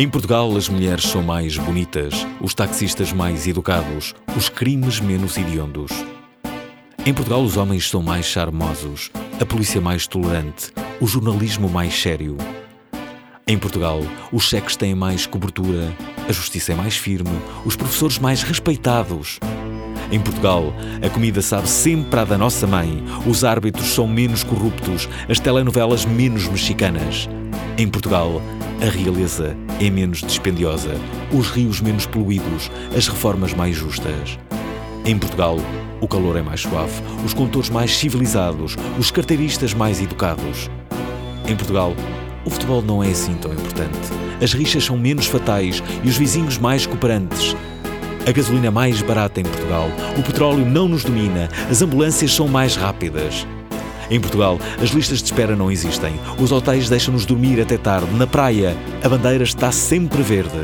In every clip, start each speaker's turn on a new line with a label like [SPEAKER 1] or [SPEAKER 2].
[SPEAKER 1] Em Portugal, as mulheres são mais bonitas, os taxistas mais educados, os crimes menos hediondos. Em Portugal, os homens são mais charmosos, a polícia mais tolerante, o jornalismo mais sério. Em Portugal, os cheques têm mais cobertura, a justiça é mais firme, os professores mais respeitados. Em Portugal, a comida sabe sempre à da nossa mãe, os árbitros são menos corruptos, as telenovelas menos mexicanas. Em Portugal, a realeza é menos dispendiosa, os rios menos poluídos, as reformas mais justas. Em Portugal, o calor é mais suave, os condutores mais civilizados, os carteiristas mais educados. Em Portugal, o futebol não é assim tão importante. As rixas são menos fatais e os vizinhos mais cooperantes. A gasolina é mais barata em Portugal, o petróleo não nos domina, as ambulâncias são mais rápidas. Em Portugal, as listas de espera não existem. Os hotéis deixam-nos dormir até tarde. Na praia, a bandeira está sempre verde.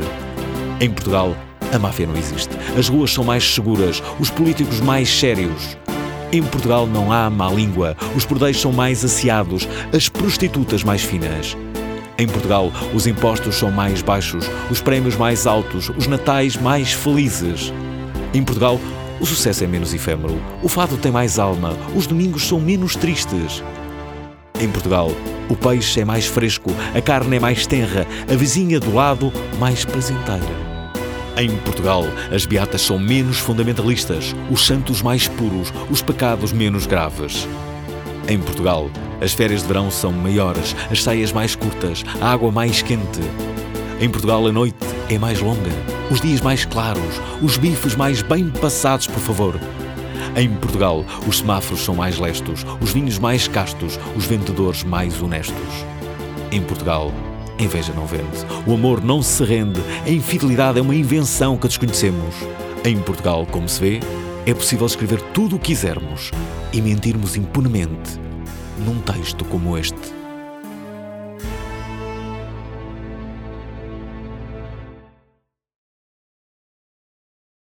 [SPEAKER 1] Em Portugal, a máfia não existe. As ruas são mais seguras, os políticos mais sérios. Em Portugal não há má língua, os bordéis são mais asseados, as prostitutas mais finas. Em Portugal, os impostos são mais baixos, os prémios mais altos, os natais mais felizes. Em Portugal, o sucesso é menos efêmero, o fado tem mais alma, os domingos são menos tristes. Em Portugal, o peixe é mais fresco, a carne é mais tenra, a vizinha do lado mais prazenteira. Em Portugal, as beatas são menos fundamentalistas, os santos mais puros, os pecados menos graves. Em Portugal, as férias de verão são maiores, as saias mais curtas, a água mais quente. Em Portugal, a noite é mais longa, os dias mais claros, os bifes mais bem passados, por favor. Em Portugal, os semáforos são mais lestos, os vinhos mais castos, os vendedores mais honestos. Em Portugal, a inveja não vende, o amor não se rende, a infidelidade é uma invenção que desconhecemos. Em Portugal, como se vê, é possível escrever tudo o que quisermos e mentirmos impunemente num texto como este.